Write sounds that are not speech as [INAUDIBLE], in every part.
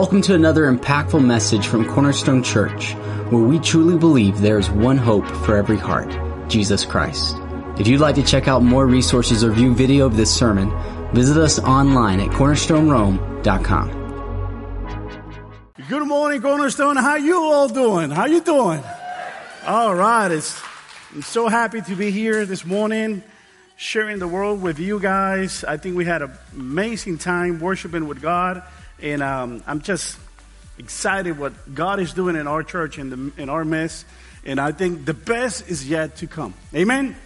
Welcome to another impactful message from Cornerstone Church, where we truly believe there is one hope for every heart Jesus Christ. If you'd like to check out more resources or view video of this sermon, visit us online at cornerstonerome.com. Good morning, Cornerstone. How you all doing? How you doing? All right. It's, I'm so happy to be here this morning, sharing the world with you guys. I think we had an amazing time worshiping with God. And um, I'm just excited what God is doing in our church, in, the, in our midst. And I think the best is yet to come. Amen?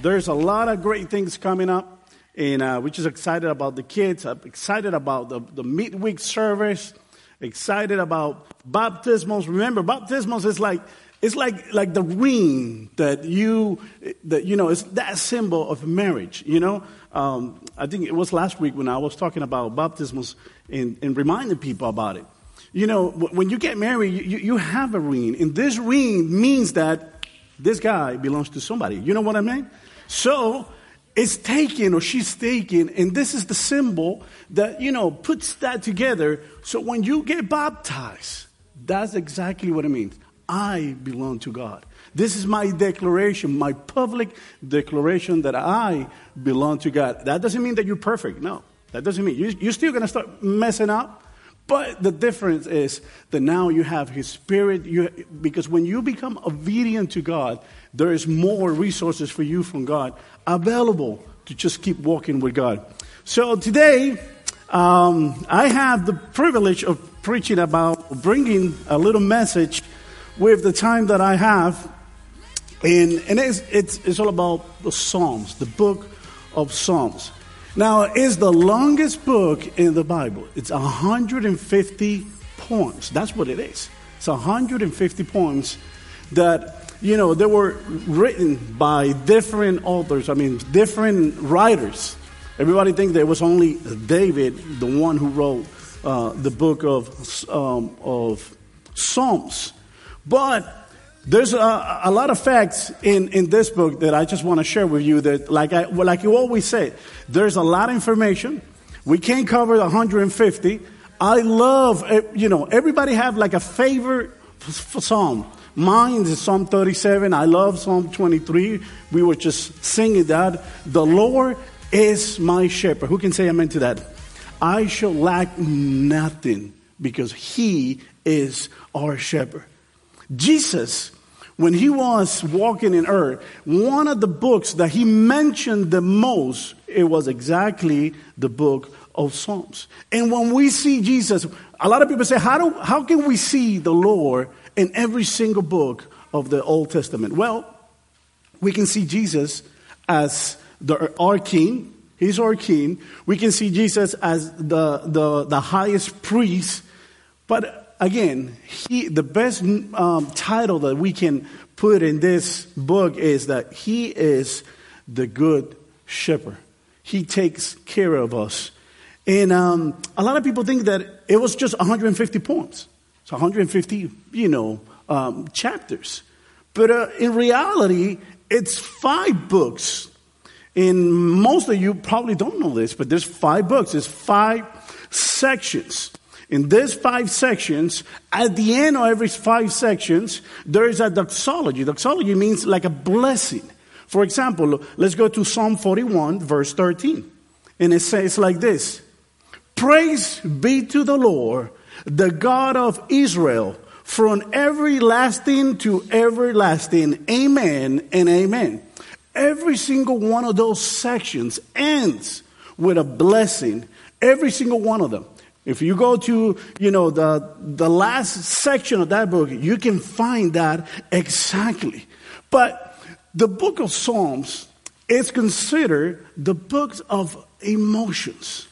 There's a lot of great things coming up. And uh, we're just excited about the kids. I'm excited about the, the midweek service. Excited about baptismos. Remember, baptismos is like it's like like the ring that you that you know it's that symbol of marriage. You know, um, I think it was last week when I was talking about baptismos and, and reminding people about it. You know, when you get married, you, you have a ring, and this ring means that this guy belongs to somebody. You know what I mean? So it's taken or she's taken, and this is the symbol that, you know, puts that together. So when you get baptized, that's exactly what it means. I belong to God. This is my declaration, my public declaration that I belong to God. That doesn't mean that you're perfect. No. That doesn't mean you, you're still going to start messing up. But the difference is that now you have His Spirit. You, because when you become obedient to God, there is more resources for you from God available to just keep walking with God. So today, um, I have the privilege of preaching about bringing a little message with the time that I have. And, and it's, it's, it's all about the Psalms, the book of Psalms. Now, it's the longest book in the Bible. It's 150 poems. That's what it is. It's 150 poems that, you know, they were written by different authors, I mean, different writers. Everybody thinks there was only David, the one who wrote uh, the book of, um, of Psalms. But there's a, a, lot of facts in, in this book that I just want to share with you that, like, I, well, like you always say, there's a lot of information. We can't cover 150. I love, eh, you know, everybody have like a favorite psalm. Mine is Psalm 37. I love Psalm 23. We were just singing that. The Lord is my shepherd. Who can say amen to that? I shall lack nothing because he is our shepherd. Jesus, when he was walking in earth, one of the books that he mentioned the most, it was exactly the book of Psalms. And when we see Jesus, a lot of people say, how, do, how can we see the Lord in every single book of the Old Testament? Well, we can see Jesus as the, our king. He's our king. We can see Jesus as the, the, the highest priest. But again, he, the best um, title that we can put in this book is that he is the good shepherd. He takes care of us. And um, a lot of people think that it was just 150 poems. It's 150, you know, um, chapters. But uh, in reality, it's five books. And most of you probably don't know this, but there's five books. There's five sections. In these five sections, at the end of every five sections, there is a doxology. Doxology means like a blessing. For example, let's go to Psalm 41, verse 13. And it says like this Praise be to the Lord, the God of Israel, from everlasting to everlasting. Amen and amen. Every single one of those sections ends with a blessing. Every single one of them. If you go to, you know, the, the last section of that book, you can find that exactly. But the book of Psalms is considered the book of emotions.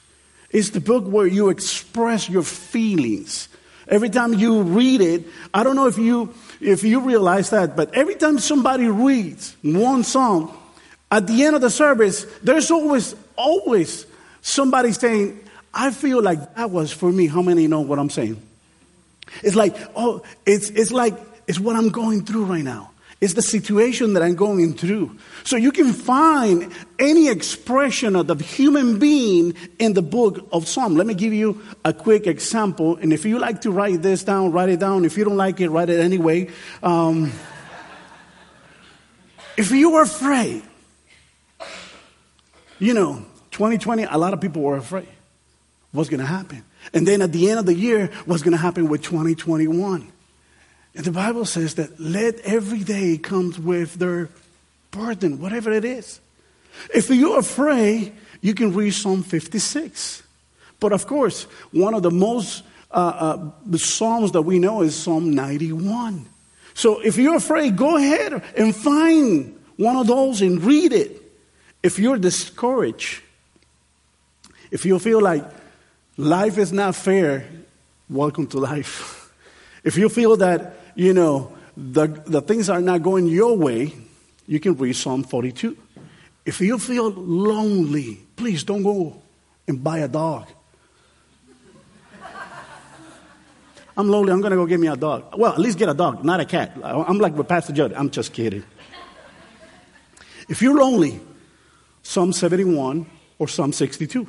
It's the book where you express your feelings. Every time you read it, I don't know if you, if you realize that, but every time somebody reads one psalm, at the end of the service, there's always, always somebody saying, I feel like that was for me. How many know what I'm saying? It's like, oh, it's, it's like, it's what I'm going through right now. It's the situation that I'm going through. So you can find any expression of the human being in the book of Psalm. Let me give you a quick example. And if you like to write this down, write it down. If you don't like it, write it anyway. Um, if you were afraid, you know, 2020, a lot of people were afraid. What's going to happen? And then at the end of the year, what's going to happen with 2021? And the Bible says that let every day comes with their burden, whatever it is. If you're afraid, you can read Psalm 56. But of course, one of the most uh, uh, the psalms that we know is Psalm 91. So if you're afraid, go ahead and find one of those and read it. If you're discouraged, if you feel like life is not fair, welcome to life. [LAUGHS] If you feel that you know, the, the things are not going your way, you can read Psalm 42. If you feel lonely, please don't go and buy a dog. [LAUGHS] I'm lonely, I'm going to go get me a dog. Well, at least get a dog, not a cat. I'm like with Pastor Judd. I'm just kidding. If you're lonely, Psalm 71 or Psalm 62.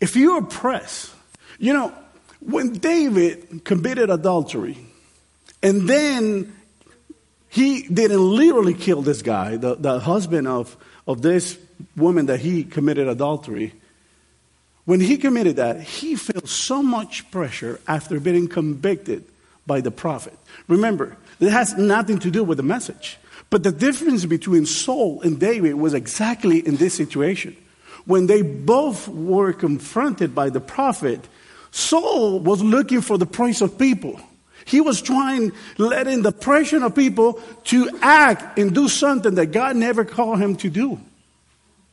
If you're oppressed, you know, when David committed adultery, and then he didn't literally kill this guy, the, the husband of, of this woman that he committed adultery. When he committed that, he felt so much pressure after being convicted by the prophet. Remember, it has nothing to do with the message. But the difference between Saul and David was exactly in this situation. When they both were confronted by the prophet, Saul was looking for the praise of people. He was trying, letting the pressure of people to act and do something that God never called him to do.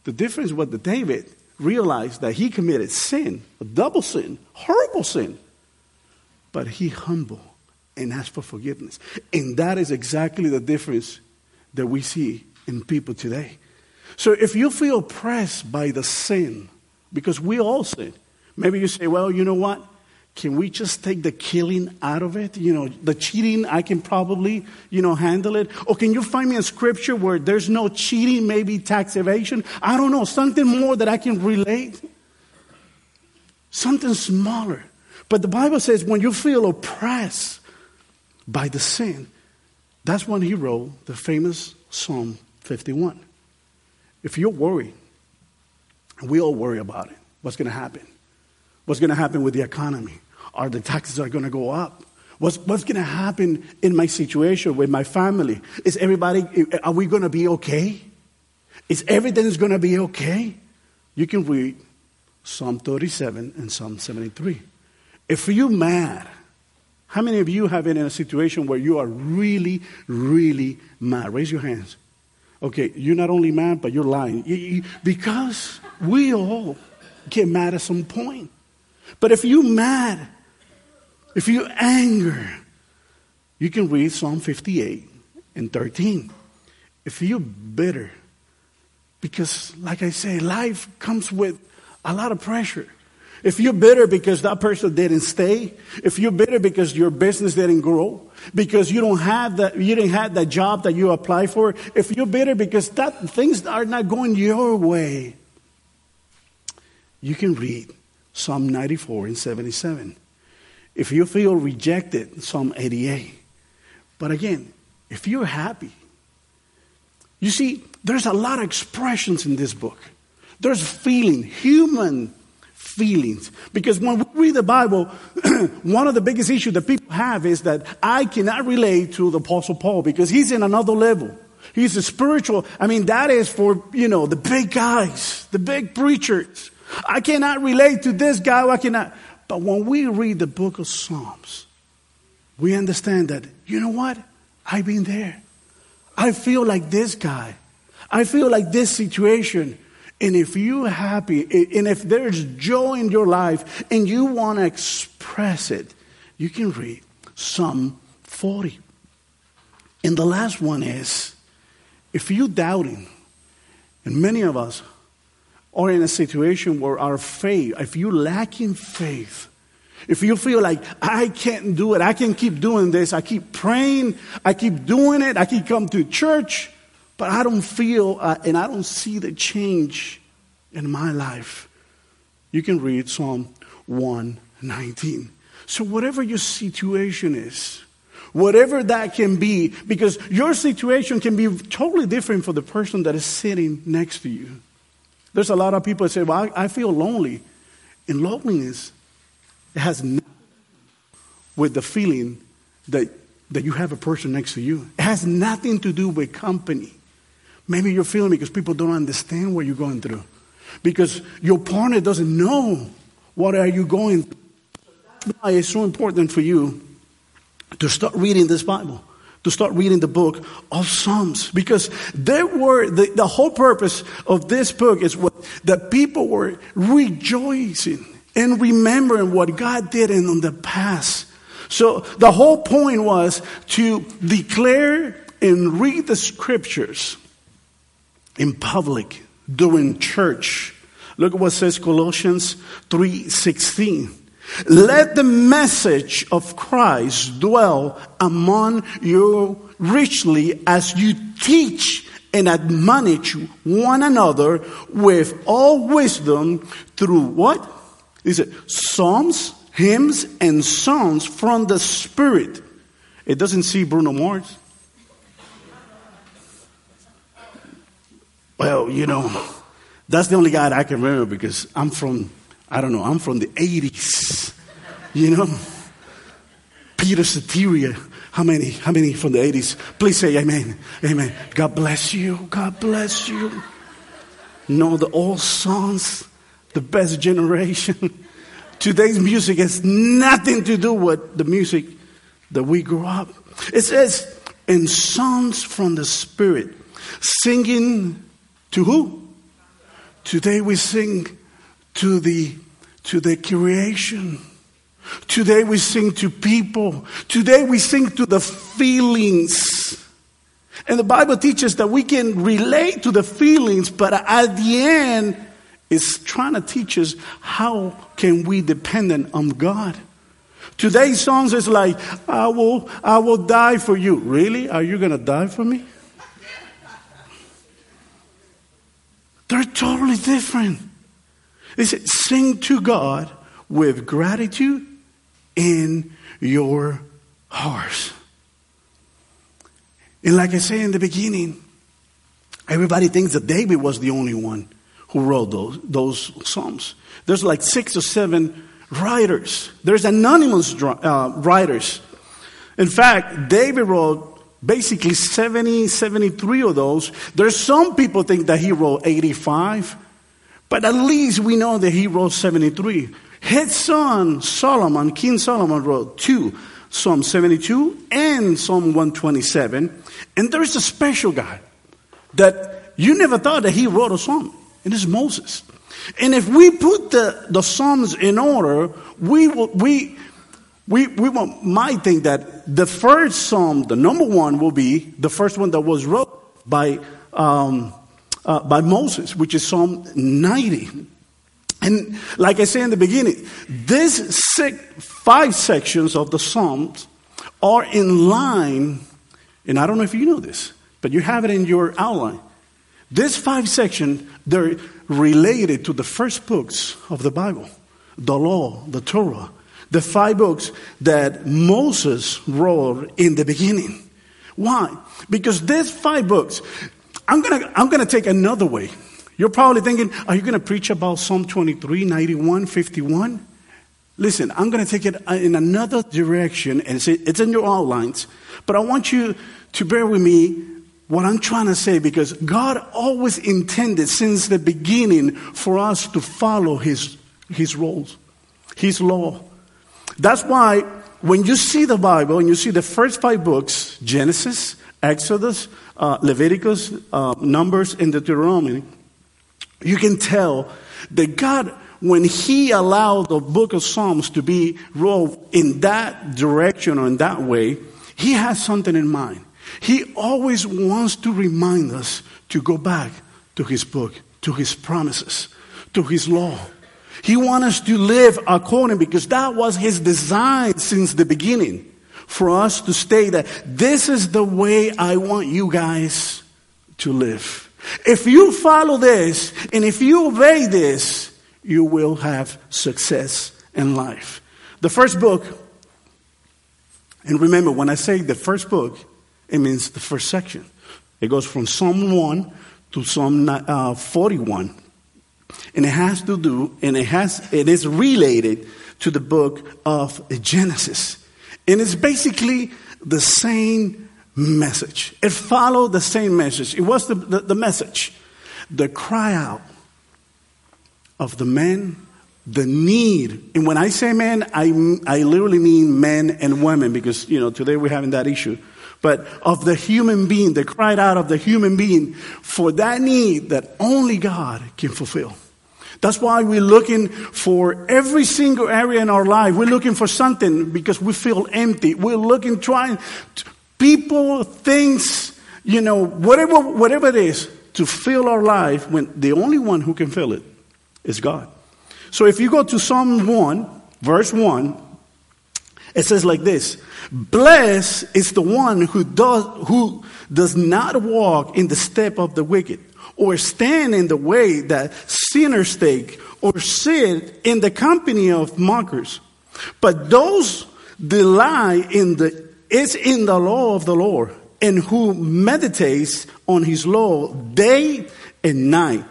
The difference was that David realized that he committed sin, a double sin, horrible sin. But he humbled and asked for forgiveness. And that is exactly the difference that we see in people today. So if you feel pressed by the sin, because we all sin, maybe you say, well, you know what? Can we just take the killing out of it? You know, the cheating, I can probably, you know, handle it. Or can you find me a scripture where there's no cheating, maybe tax evasion? I don't know, something more that I can relate. Something smaller. But the Bible says when you feel oppressed by the sin, that's when he wrote the famous Psalm 51. If you're worried, we all worry about it, what's going to happen? What's going to happen with the economy? Are the taxes are going to go up? What's, what's going to happen in my situation with my family? Is everybody, are we going to be okay? Is everything going to be okay? You can read Psalm 37 and Psalm 73. If you're mad, how many of you have been in a situation where you are really, really mad? Raise your hands. Okay, you're not only mad, but you're lying. You, you, because we all get mad at some point. But if you're mad, if you anger, you can read Psalm 58 and 13. If you're bitter, because like I say, life comes with a lot of pressure. If you're bitter because that person didn't stay, if you're bitter because your business didn't grow, because you don't have that, you didn't have that job that you applied for, if you're bitter because that things are not going your way, you can read Psalm 94 and 77. If you feel rejected, Psalm 88. But again, if you're happy, you see, there's a lot of expressions in this book. There's feeling, human feelings. Because when we read the Bible, [CLEARS THROAT] one of the biggest issues that people have is that I cannot relate to the Apostle Paul because he's in another level. He's a spiritual, I mean, that is for, you know, the big guys, the big preachers. I cannot relate to this guy, I cannot. But when we read the book of Psalms, we understand that, you know what? I've been there. I feel like this guy. I feel like this situation. And if you're happy, and if there's joy in your life, and you want to express it, you can read Psalm 40. And the last one is if you're doubting, and many of us are in a situation where our faith, if you lack in faith, if you feel like I can't do it, I can't keep doing this, I keep praying, I keep doing it, I keep coming to church, but I don't feel uh, and I don't see the change in my life, you can read Psalm 119. So, whatever your situation is, whatever that can be, because your situation can be totally different for the person that is sitting next to you. There's a lot of people that say, Well, I, I feel lonely. And loneliness has nothing with the feeling that, that you have a person next to you. It has nothing to do with company. Maybe you're feeling because people don't understand what you're going through. Because your partner doesn't know what are you going through. That's why it's so important for you to start reading this Bible to start reading the book of Psalms because there were the, the whole purpose of this book is what that people were rejoicing and remembering what God did in the past. So the whole point was to declare and read the scriptures in public during church. Look at what says Colossians 3:16. Let the message of Christ dwell among you richly as you teach and admonish one another with all wisdom through what? Is it psalms, hymns, and songs from the Spirit? It doesn't see Bruno Mars. Well, you know, that's the only guy I can remember because I'm from, I don't know, I'm from the 80s. You know? Peter Cetera. How many? How many from the 80s? Please say amen. Amen. God bless you. God bless you. Know the old songs the best generation. [LAUGHS] Today's music has nothing to do with the music that we grew up. It says, in songs from the Spirit, singing to who? Today we sing to the, to the creation. Today we sing to people. Today we sing to the feelings. And the Bible teaches that we can relate to the feelings, but at the end, is trying to teach us how can we dependent on God. Today's songs is like, I will, I will die for you. Really? Are you going to die for me? They're totally different. They said, sing to God with gratitude in your hearts. And like I said in the beginning, everybody thinks that David was the only one who wrote those, those Psalms. There's like six or seven writers. There's anonymous uh, writers. In fact, David wrote basically 70, 73 of those. There's some people think that he wrote 85, but at least we know that he wrote 73. His son, Solomon, King Solomon wrote two, Psalm 72 and Psalm 127. And there's a special guy that you never thought that he wrote a psalm. And It is Moses. And if we put the, the Psalms in order, we will, we, we, we might think that the first Psalm, the number one, will be the first one that was wrote by, um, uh, by Moses, which is Psalm 90. And like I said in the beginning, these six, five sections of the Psalms are in line, and I don't know if you know this, but you have it in your outline. These five sections, they're related to the first books of the Bible the law, the Torah, the five books that Moses wrote in the beginning. Why? Because these five books, I'm gonna, I'm gonna take another way. You're probably thinking, are you gonna preach about Psalm 23, 91, 51? Listen, I'm gonna take it uh, in another direction, and it's in your outlines, but I want you to bear with me what I'm trying to say because God always intended since the beginning for us to follow His, His rules, His law. That's why when you see the Bible and you see the first five books Genesis, Exodus, uh, Leviticus, uh, Numbers, and Deuteronomy you can tell that God, when He allowed the book of Psalms to be wrote in that direction or in that way, He has something in mind. He always wants to remind us to go back to His book, to His promises, to His law. He wants us to live according because that was his design since the beginning for us to stay that this is the way I want you guys to live. If you follow this and if you obey this, you will have success in life. The first book, and remember when I say the first book, it means the first section. It goes from Psalm 1 to Psalm uh, 41. And it has to do, and it has, it is related to the book of Genesis. And it's basically the same message. It followed the same message. It was the, the, the message, the cry out of the men, the need. And when I say men, I, I literally mean men and women because, you know, today we're having that issue. But of the human being, the cried out of the human being for that need that only God can fulfill. That's why we're looking for every single area in our life. We're looking for something because we feel empty. We're looking, trying, to, people, things, you know, whatever, whatever it is to fill our life when the only one who can fill it is God. So if you go to Psalm 1, verse 1, it says like this Blessed is the one who does, who does not walk in the step of the wicked or stand in the way that sinners take, or sit in the company of mockers. But those delight in the is in the law of the Lord, and who meditates on his law day and night.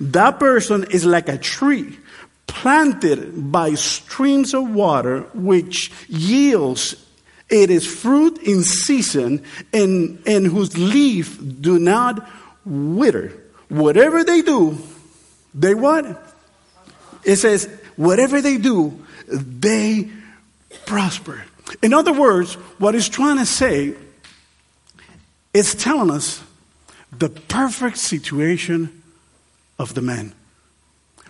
That person is like a tree planted by streams of water, which yields it is fruit in season, and, and whose leaf do not wither. Whatever they do, they what? It says, whatever they do, they prosper. In other words, what he's trying to say is telling us the perfect situation of the man.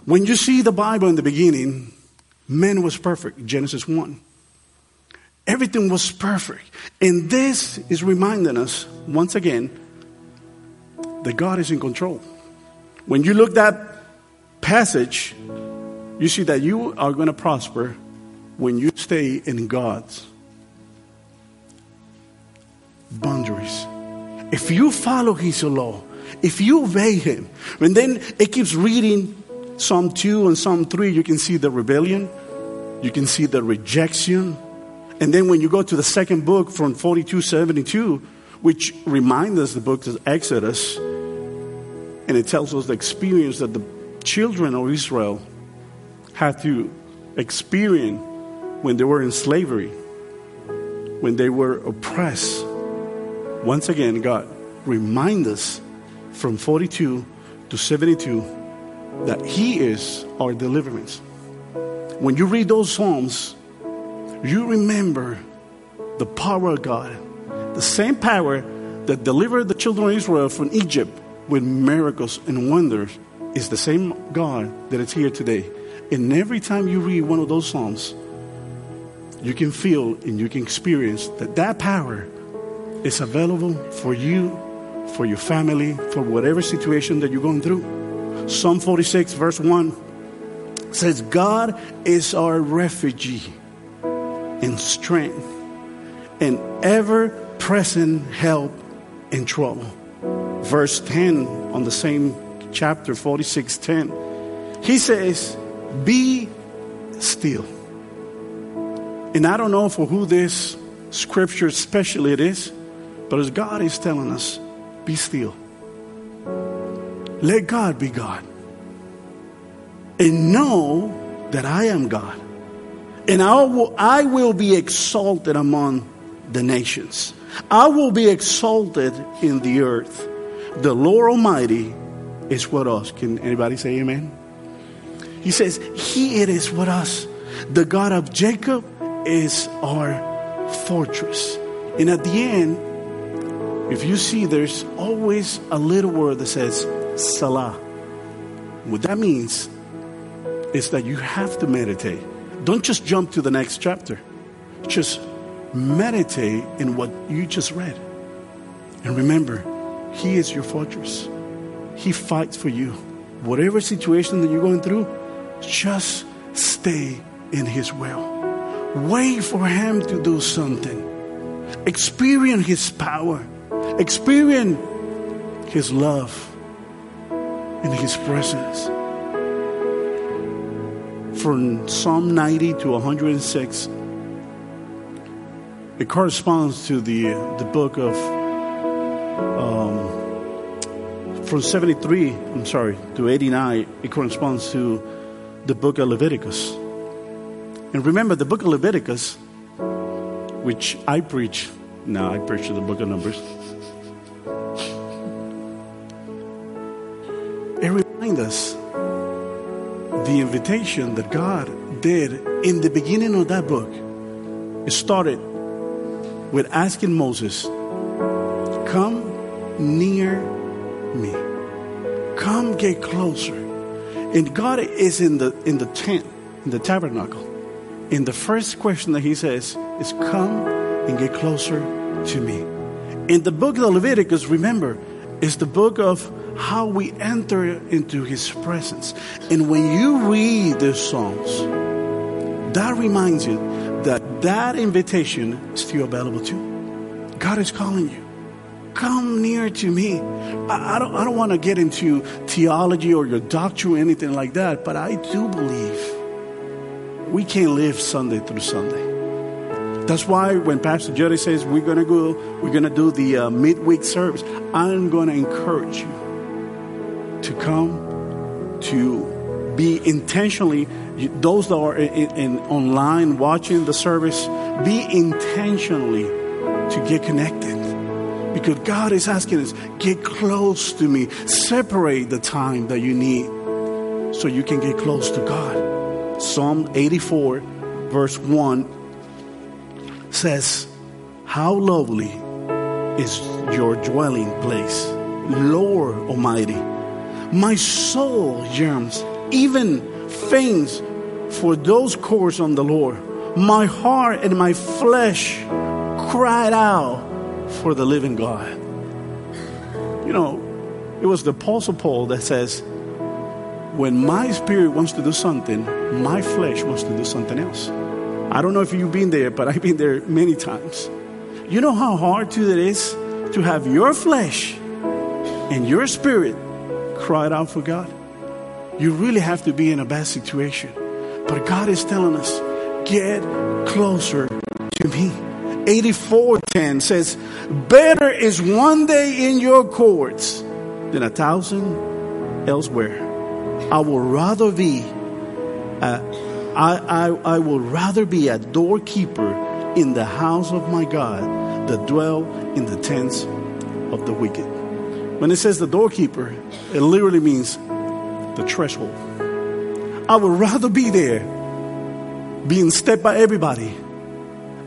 When you see the Bible in the beginning, man was perfect, Genesis 1. Everything was perfect. And this is reminding us, once again, that God is in control. When you look that passage, you see that you are going to prosper when you stay in God's boundaries. If you follow His law, if you obey Him, and then it keeps reading Psalm 2 and Psalm 3, you can see the rebellion, you can see the rejection. And then when you go to the second book from 42 72, which reminds us the book of Exodus, and it tells us the experience that the children of Israel had to experience when they were in slavery, when they were oppressed. Once again, God remind us from 42 to 72 that He is our deliverance. When you read those Psalms, you remember the power of God, the same power that delivered the children of Israel from Egypt with miracles and wonders is the same God that is here today. And every time you read one of those Psalms, you can feel and you can experience that that power is available for you, for your family, for whatever situation that you're going through. Psalm 46, verse 1 says, God is our refuge and strength and ever present help in trouble verse 10 on the same chapter 46 10 he says be still. And i don't know for who this scripture especially it is but as god is telling us be still. Let god be god. And know that i am god. And I will, I will be exalted among the nations. I will be exalted in the earth the Lord Almighty is with us. Can anybody say amen? He says, He it is with us. The God of Jacob is our fortress. And at the end, if you see, there's always a little word that says Selah. What that means is that you have to meditate. Don't just jump to the next chapter. Just meditate in what you just read. And remember, he is your fortress. He fights for you. Whatever situation that you're going through, Just stay in His will. Wait for Him to do something. Experience His power. Experience His love in His presence. From Psalm 90 to 106, it corresponds to the, the book of, from 73, I'm sorry, to 89, it corresponds to the book of Leviticus. And remember, the book of Leviticus, which I preach, now I preach to the book of Numbers, it reminds us the invitation that God did in the beginning of that book. It started with asking Moses, Come near me. Come get closer. And God is in the in the tent, in the tabernacle. And the first question that he says is, Come and get closer to me. In the book of Leviticus, remember, is the book of how we enter into his presence. And when you read the Psalms, that reminds you that that invitation is still available too. God is calling you. Come near to me. I, I don't, I don't want to get into theology or your doctrine or anything like that, but I do believe we can't live Sunday through Sunday. That's why when Pastor Jerry says we're going to go, we're going to do the uh, midweek service, I'm going to encourage you to come to be intentionally those that are in, in, online watching the service be intentionally to get connected because god is asking us get close to me. Separate the time that you need so you can get close to god. Psalm 84 verse 1 says how lovely is your dwelling place lord almighty. My soul yearns even faints for those courts on the Lord. My heart and my flesh cried out for the living God. You know, it was the Apostle Paul that says, When my spirit wants to do something, my flesh wants to do something else. I don't know if you've been there, but I've been there many times. You know how hard it is to have your flesh and your spirit cried out for God? You really have to be in a bad situation. But God is telling us, get closer to me. 84:10 says, "Better is one day in your courts than a thousand elsewhere. I will rather be a, I, I, I will rather be a doorkeeper in the house of my God than dwell in the tents of the wicked." When it says the doorkeeper, it literally means the threshold. I would rather be there being stepped by everybody.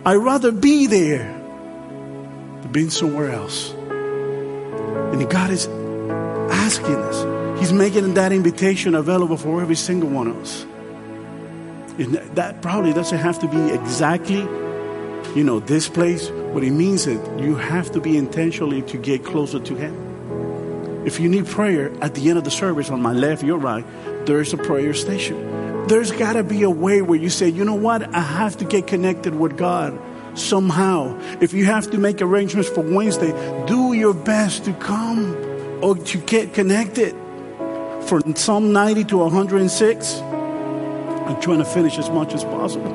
I'd rather be there than being somewhere else. And God is asking us, He's making that invitation available for every single one of us. And that probably doesn't have to be exactly, you know, this place, but it means that you have to be intentionally to get closer to Him. If you need prayer at the end of the service on my left, your right, there's a prayer station. There's got to be a way where you say, you know what? I have to get connected with God somehow. If you have to make arrangements for Wednesday, do your best to come or to get connected. For Psalm 90 to 106, I'm trying to finish as much as possible.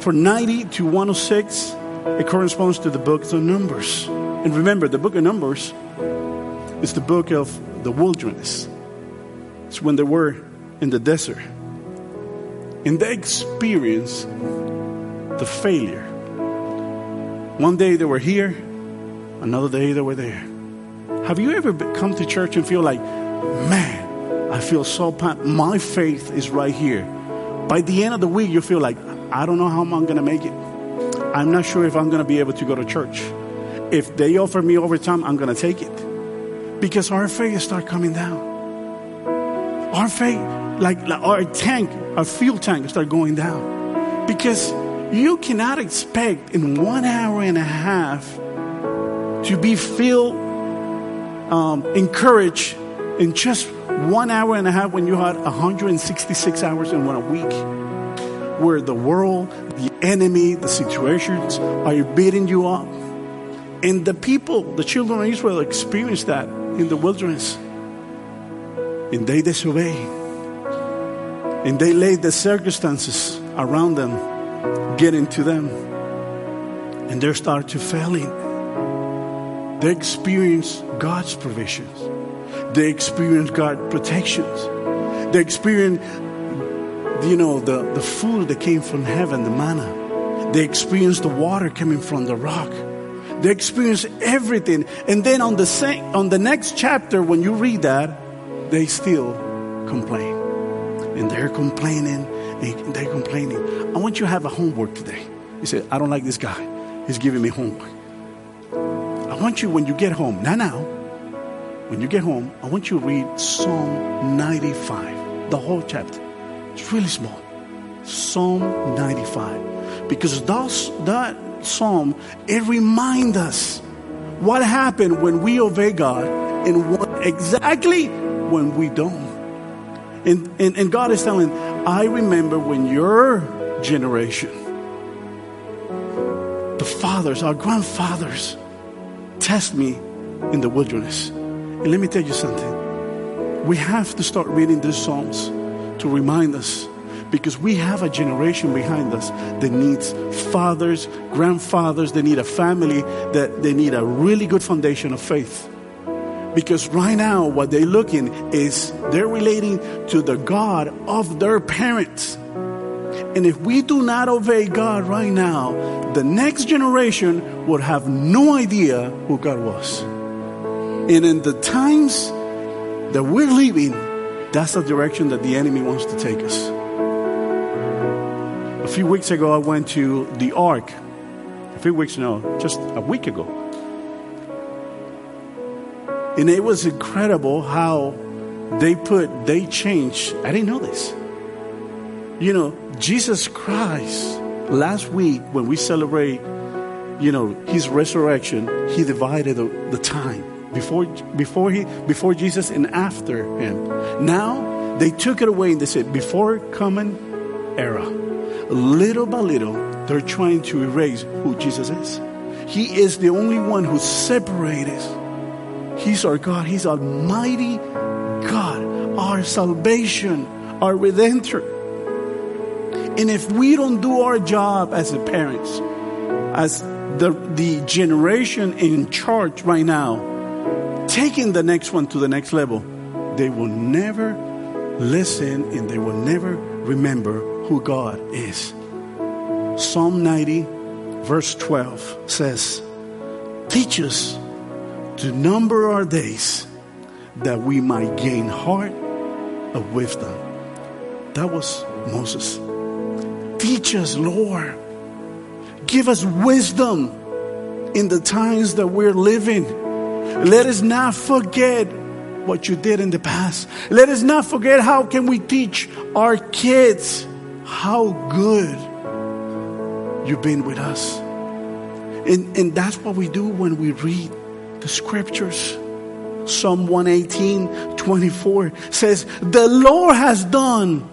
For 90 to 106, it corresponds to the book of Numbers. And remember, the book of Numbers is the book of the wilderness. It's when they were in the desert. And they experienced the failure. One day they were here, another day they were there. Have you ever come to church and feel like, man, I feel so pumped. My faith is right here. By the end of the week, you feel like, I don't know how I'm going to make it. I'm not sure if I'm going to be able to go to church. If they offer me overtime, I'm going to take it. Because our faith start coming down. Our faith, like, like our tank, our fuel tank start going down. Because you cannot expect in one hour and a half to be filled, um, encouraged in just one hour and a half when you had 166 hours in one week, where the world, the enemy, the situations are beating you up. And the people, the children of Israel, experienced that in the wilderness. And they disobey. And they laid the circumstances around them get into them. And they start to failing. They experience God's provisions. They experience God's protections. They experience, you know, the, the food that came from heaven, the manna. They experience the water coming from the rock. They experience everything. And then on the, same, on the next chapter, when you read that, they still complain. And they're complaining and they're complaining. I want you to have a homework today. You say, I don't like this guy. He's giving me homework. I want you, when you get home, not now, when you get home, I want you to read Psalm 95, the whole chapter. It's really small. Psalm 95. Because those, that psalm, it reminds us what happened when we obey God and what exactly when we don't. And, and, and God is telling, I remember when your generation, the fathers, our grandfathers, test me in the wilderness. And let me tell you something. We have to start reading these Psalms to remind us because we have a generation behind us that needs fathers, grandfathers, they need a family, that they need a really good foundation of faith. Because right now, what they're looking is they're relating to the God of their parents. And if we do not obey God right now, the next generation would have no idea who God was. And in the times that we're living, that's the direction that the enemy wants to take us. A few weeks ago, I went to the Ark. A few weeks, no, just a week ago. And it was incredible how they put, they changed. I didn't know this. You know, Jesus Christ, last week when we celebrate, you know, his resurrection, he divided the, the time before, before, he, before Jesus and after him. Now, they took it away and they said, before Common Era. Little by little, they're trying to erase who Jesus is. He is the only one who separated. He's our God. He's Almighty God, our salvation, our Redemptor. And if we don't do our job as the parents, as the, the generation in charge right now, taking the next one to the next level, they will never listen and they will never remember who God is. Psalm 90, verse 12 says, Teach us to number our days that we might gain heart of wisdom. That was Moses. Teach us, Lord. Give us wisdom in the times that we're living. Let us not forget what you did in the past. Let us not forget how can we teach our kids how good you've been with us. And, and that's what we do when we read the scriptures. Psalm 118, 24 says, The Lord has done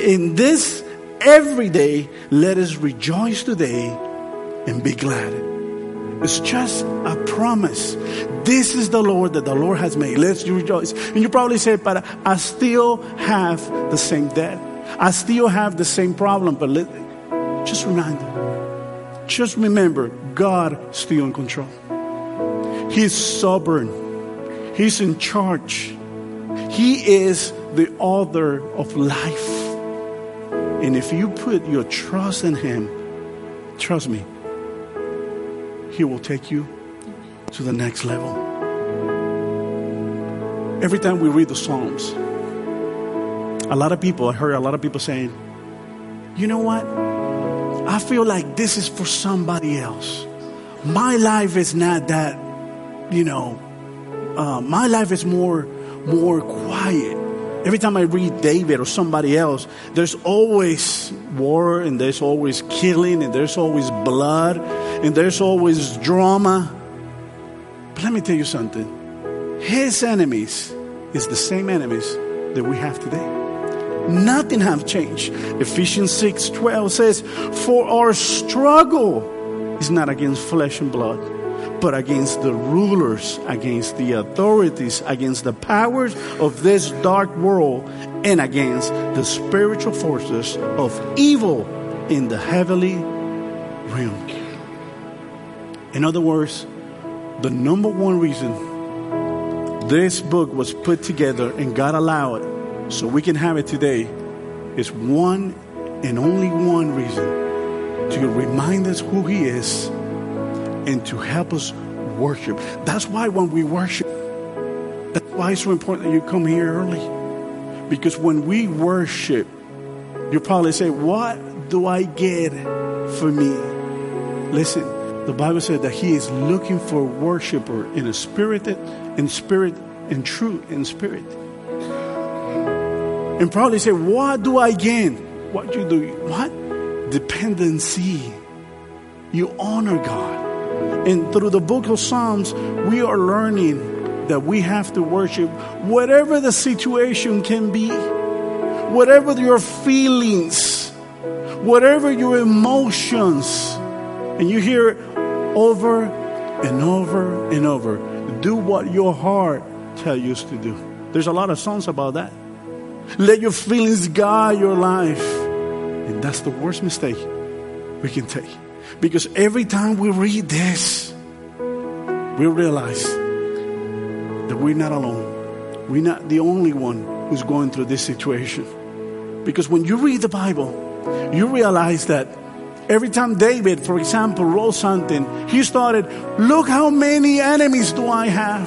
in this every day. Let us rejoice today and be glad. It's just a promise. This is the Lord that the Lord has made. Let's rejoice. And you probably say, but I still have the same debt. I still have the same problem. But let, just remind them. Just remember, God still in control. He's sovereign. He's in charge. He is the author of life. And if you put your trust in Him, trust me, He will take you to the next level. Every time we read the Psalms, a lot of people, I heard a lot of people saying, you know what? I feel like this is for somebody else. My life is not that, you know, uh, my life is more, more quiet. Every time I read David or somebody else, there's always war and there's always killing and there's always blood and there's always drama. But let me tell you something. His enemies is the same enemies that we have today. Nothing have changed. Ephesians 6 12 says, For our struggle is not against flesh and blood, but against the rulers, against the authorities, against the powers of this dark world, and against the spiritual forces of evil in the heavenly realm. In other words, the number one reason this book was put together and God allowed it so we can have it today is one and only one reason to remind us who He is and to help us worship. That's why when we worship, that's why it's so important that you come here early. Because when we worship, you probably say, What do I get for me? Listen, the Bible said that He is looking for a worshiper in a spirit, in spirit and true in spirit. And probably say, What do I gain? What you do? What? Dependency. You honor God. And through the book of Psalms, we are learning that we have to worship whatever the situation can be, whatever your feelings, whatever your emotions. And you hear over and over and over do what your heart tells you to do. There's a lot of songs about that. Let your feelings guide your life. And that's the worst mistake we can take. Because every time we read this, we realize that we're not alone. We're not the only one who's going through this situation. Because when you read the Bible, you realize that Every time David, for example, wrote something, he started, look how many enemies do I have?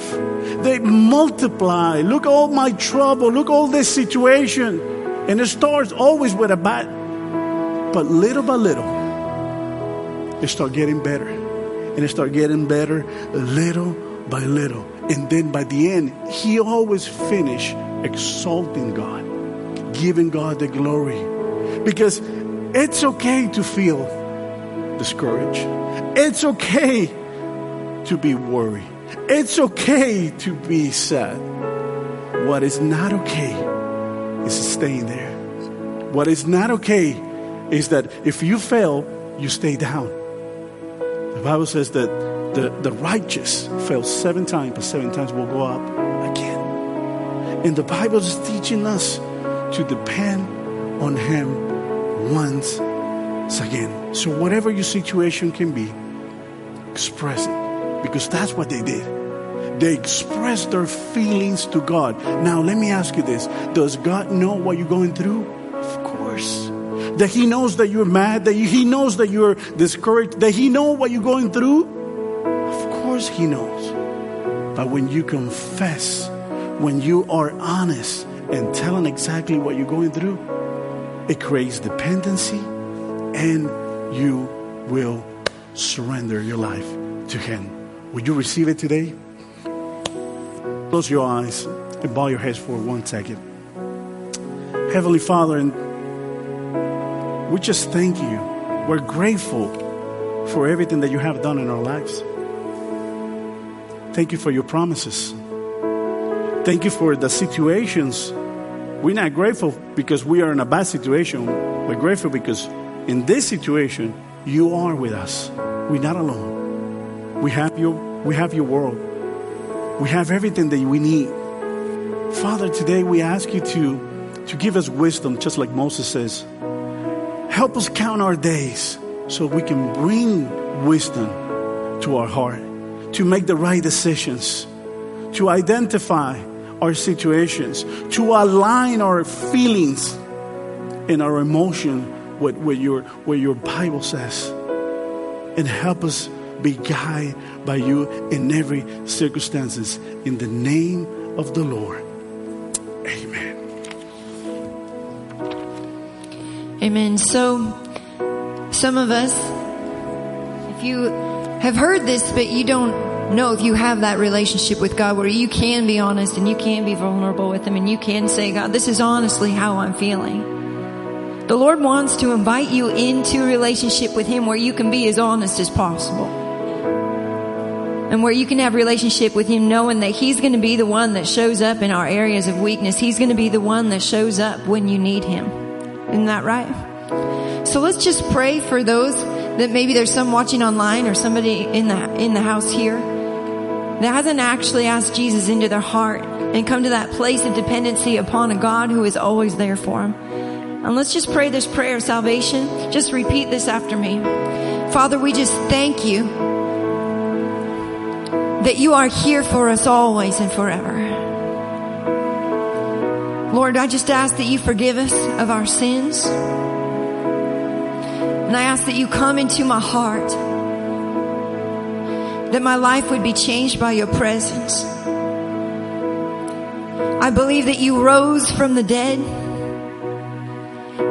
They multiply. Look all my trouble. Look all this situation. And it starts always with a bad, but little by little, it start getting better. And it start getting better little by little. And then by the end, he always finish exalting God, giving God the glory. Because it's okay to feel discouraged. It's okay to be worried. It's okay to be sad. What is not okay is staying there. What is not okay is that if you fail, you stay down. The Bible says that the, the righteous fell seven times, but seven times will go up again. And the Bible is teaching us to depend on Him once again. So, whatever your situation can be, express it because that's what they did. They expressed their feelings to God. Now, let me ask you this Does God know what you're going through? Of course. That He knows that you're mad, that He knows that you're discouraged, that He knows what you're going through? Of course, He knows. But when you confess, when you are honest and telling exactly what you're going through, it creates dependency, and you will surrender your life to Him. Will you receive it today? Close your eyes and bow your heads for one second. Heavenly Father, and we just thank you. We're grateful for everything that you have done in our lives. Thank you for your promises. Thank you for the situations we're not grateful because we are in a bad situation. We're grateful because in this situation, you are with us. We're not alone. We have your, we have your world. We have everything that we need. Father, today we ask you to, to give us wisdom, just like Moses says. Help us count our days so we can bring wisdom to our heart, to make the right decisions, to identify our situations, to align our feelings and our emotion with what your, what your Bible says, and help us be guided by you in every circumstances. In the name of the Lord. Amen. Amen. So, some of us, if you have heard this, but you don't know if you have that relationship with God where you can be honest and you can be vulnerable with Him and you can say, God, this is honestly how I'm feeling. The Lord wants to invite you into a relationship with Him where you can be as honest as possible. and where you can have relationship with Him knowing that He's going to be the one that shows up in our areas of weakness. He's going to be the one that shows up when you need Him. Isn't that right? So let's just pray for those that maybe there's some watching online or somebody in the, in the house here that hasn't actually asked Jesus into their heart and come to that place of dependency upon a God who is always there for them. And let's just pray this prayer of salvation. Just repeat this after me. Father, we just thank you that you are here for us always and forever. Lord, I just ask that you forgive us of our sins. And I ask that you come into my heart, that my life would be changed by your presence. I believe that you rose from the dead.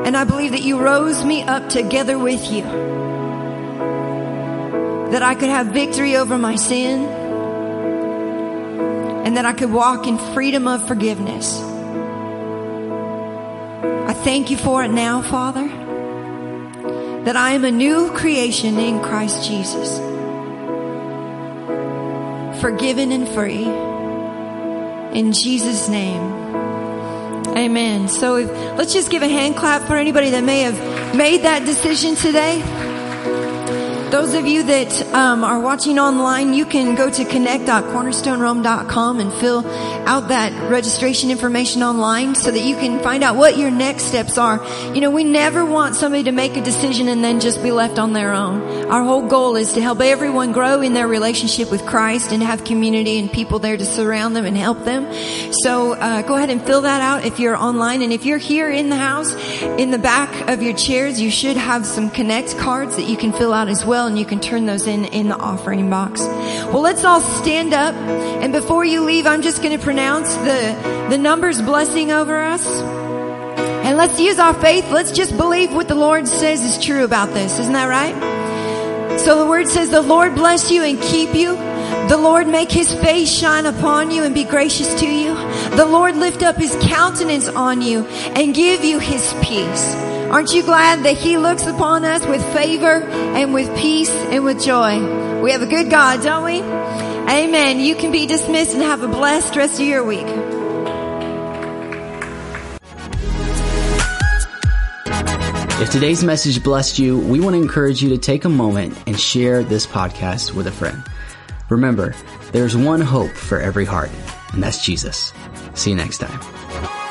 And I believe that you rose me up together with you. That I could have victory over my sin. And that I could walk in freedom of forgiveness. I thank you for it now, Father. That I am a new creation in Christ Jesus. Forgiven and free. In Jesus' name. Amen. So if, let's just give a hand clap for anybody that may have made that decision today. Those of you that um, are watching online, you can go to connect.cornerstonerome.com and fill out that registration information online so that you can find out what your next steps are. You know, we never want somebody to make a decision and then just be left on their own. Our whole goal is to help everyone grow in their relationship with Christ and have community and people there to surround them and help them. So uh, go ahead and fill that out if you're online. And if you're here in the house, in the back of your chairs, you should have some Connect cards that you can fill out as well and you can turn those in in the offering box. Well, let's all stand up. And before you leave, I'm just going to pronounce the, the numbers blessing over us. And let's use our faith. Let's just believe what the Lord says is true about this. Isn't that right? So the word says, the Lord bless you and keep you. The Lord make his face shine upon you and be gracious to you. The Lord lift up his countenance on you and give you his peace. Aren't you glad that he looks upon us with favor and with peace and with joy? We have a good God, don't we? Amen. You can be dismissed and have a blessed rest of your week. If today's message blessed you, we want to encourage you to take a moment and share this podcast with a friend. Remember, there's one hope for every heart, and that's Jesus. See you next time.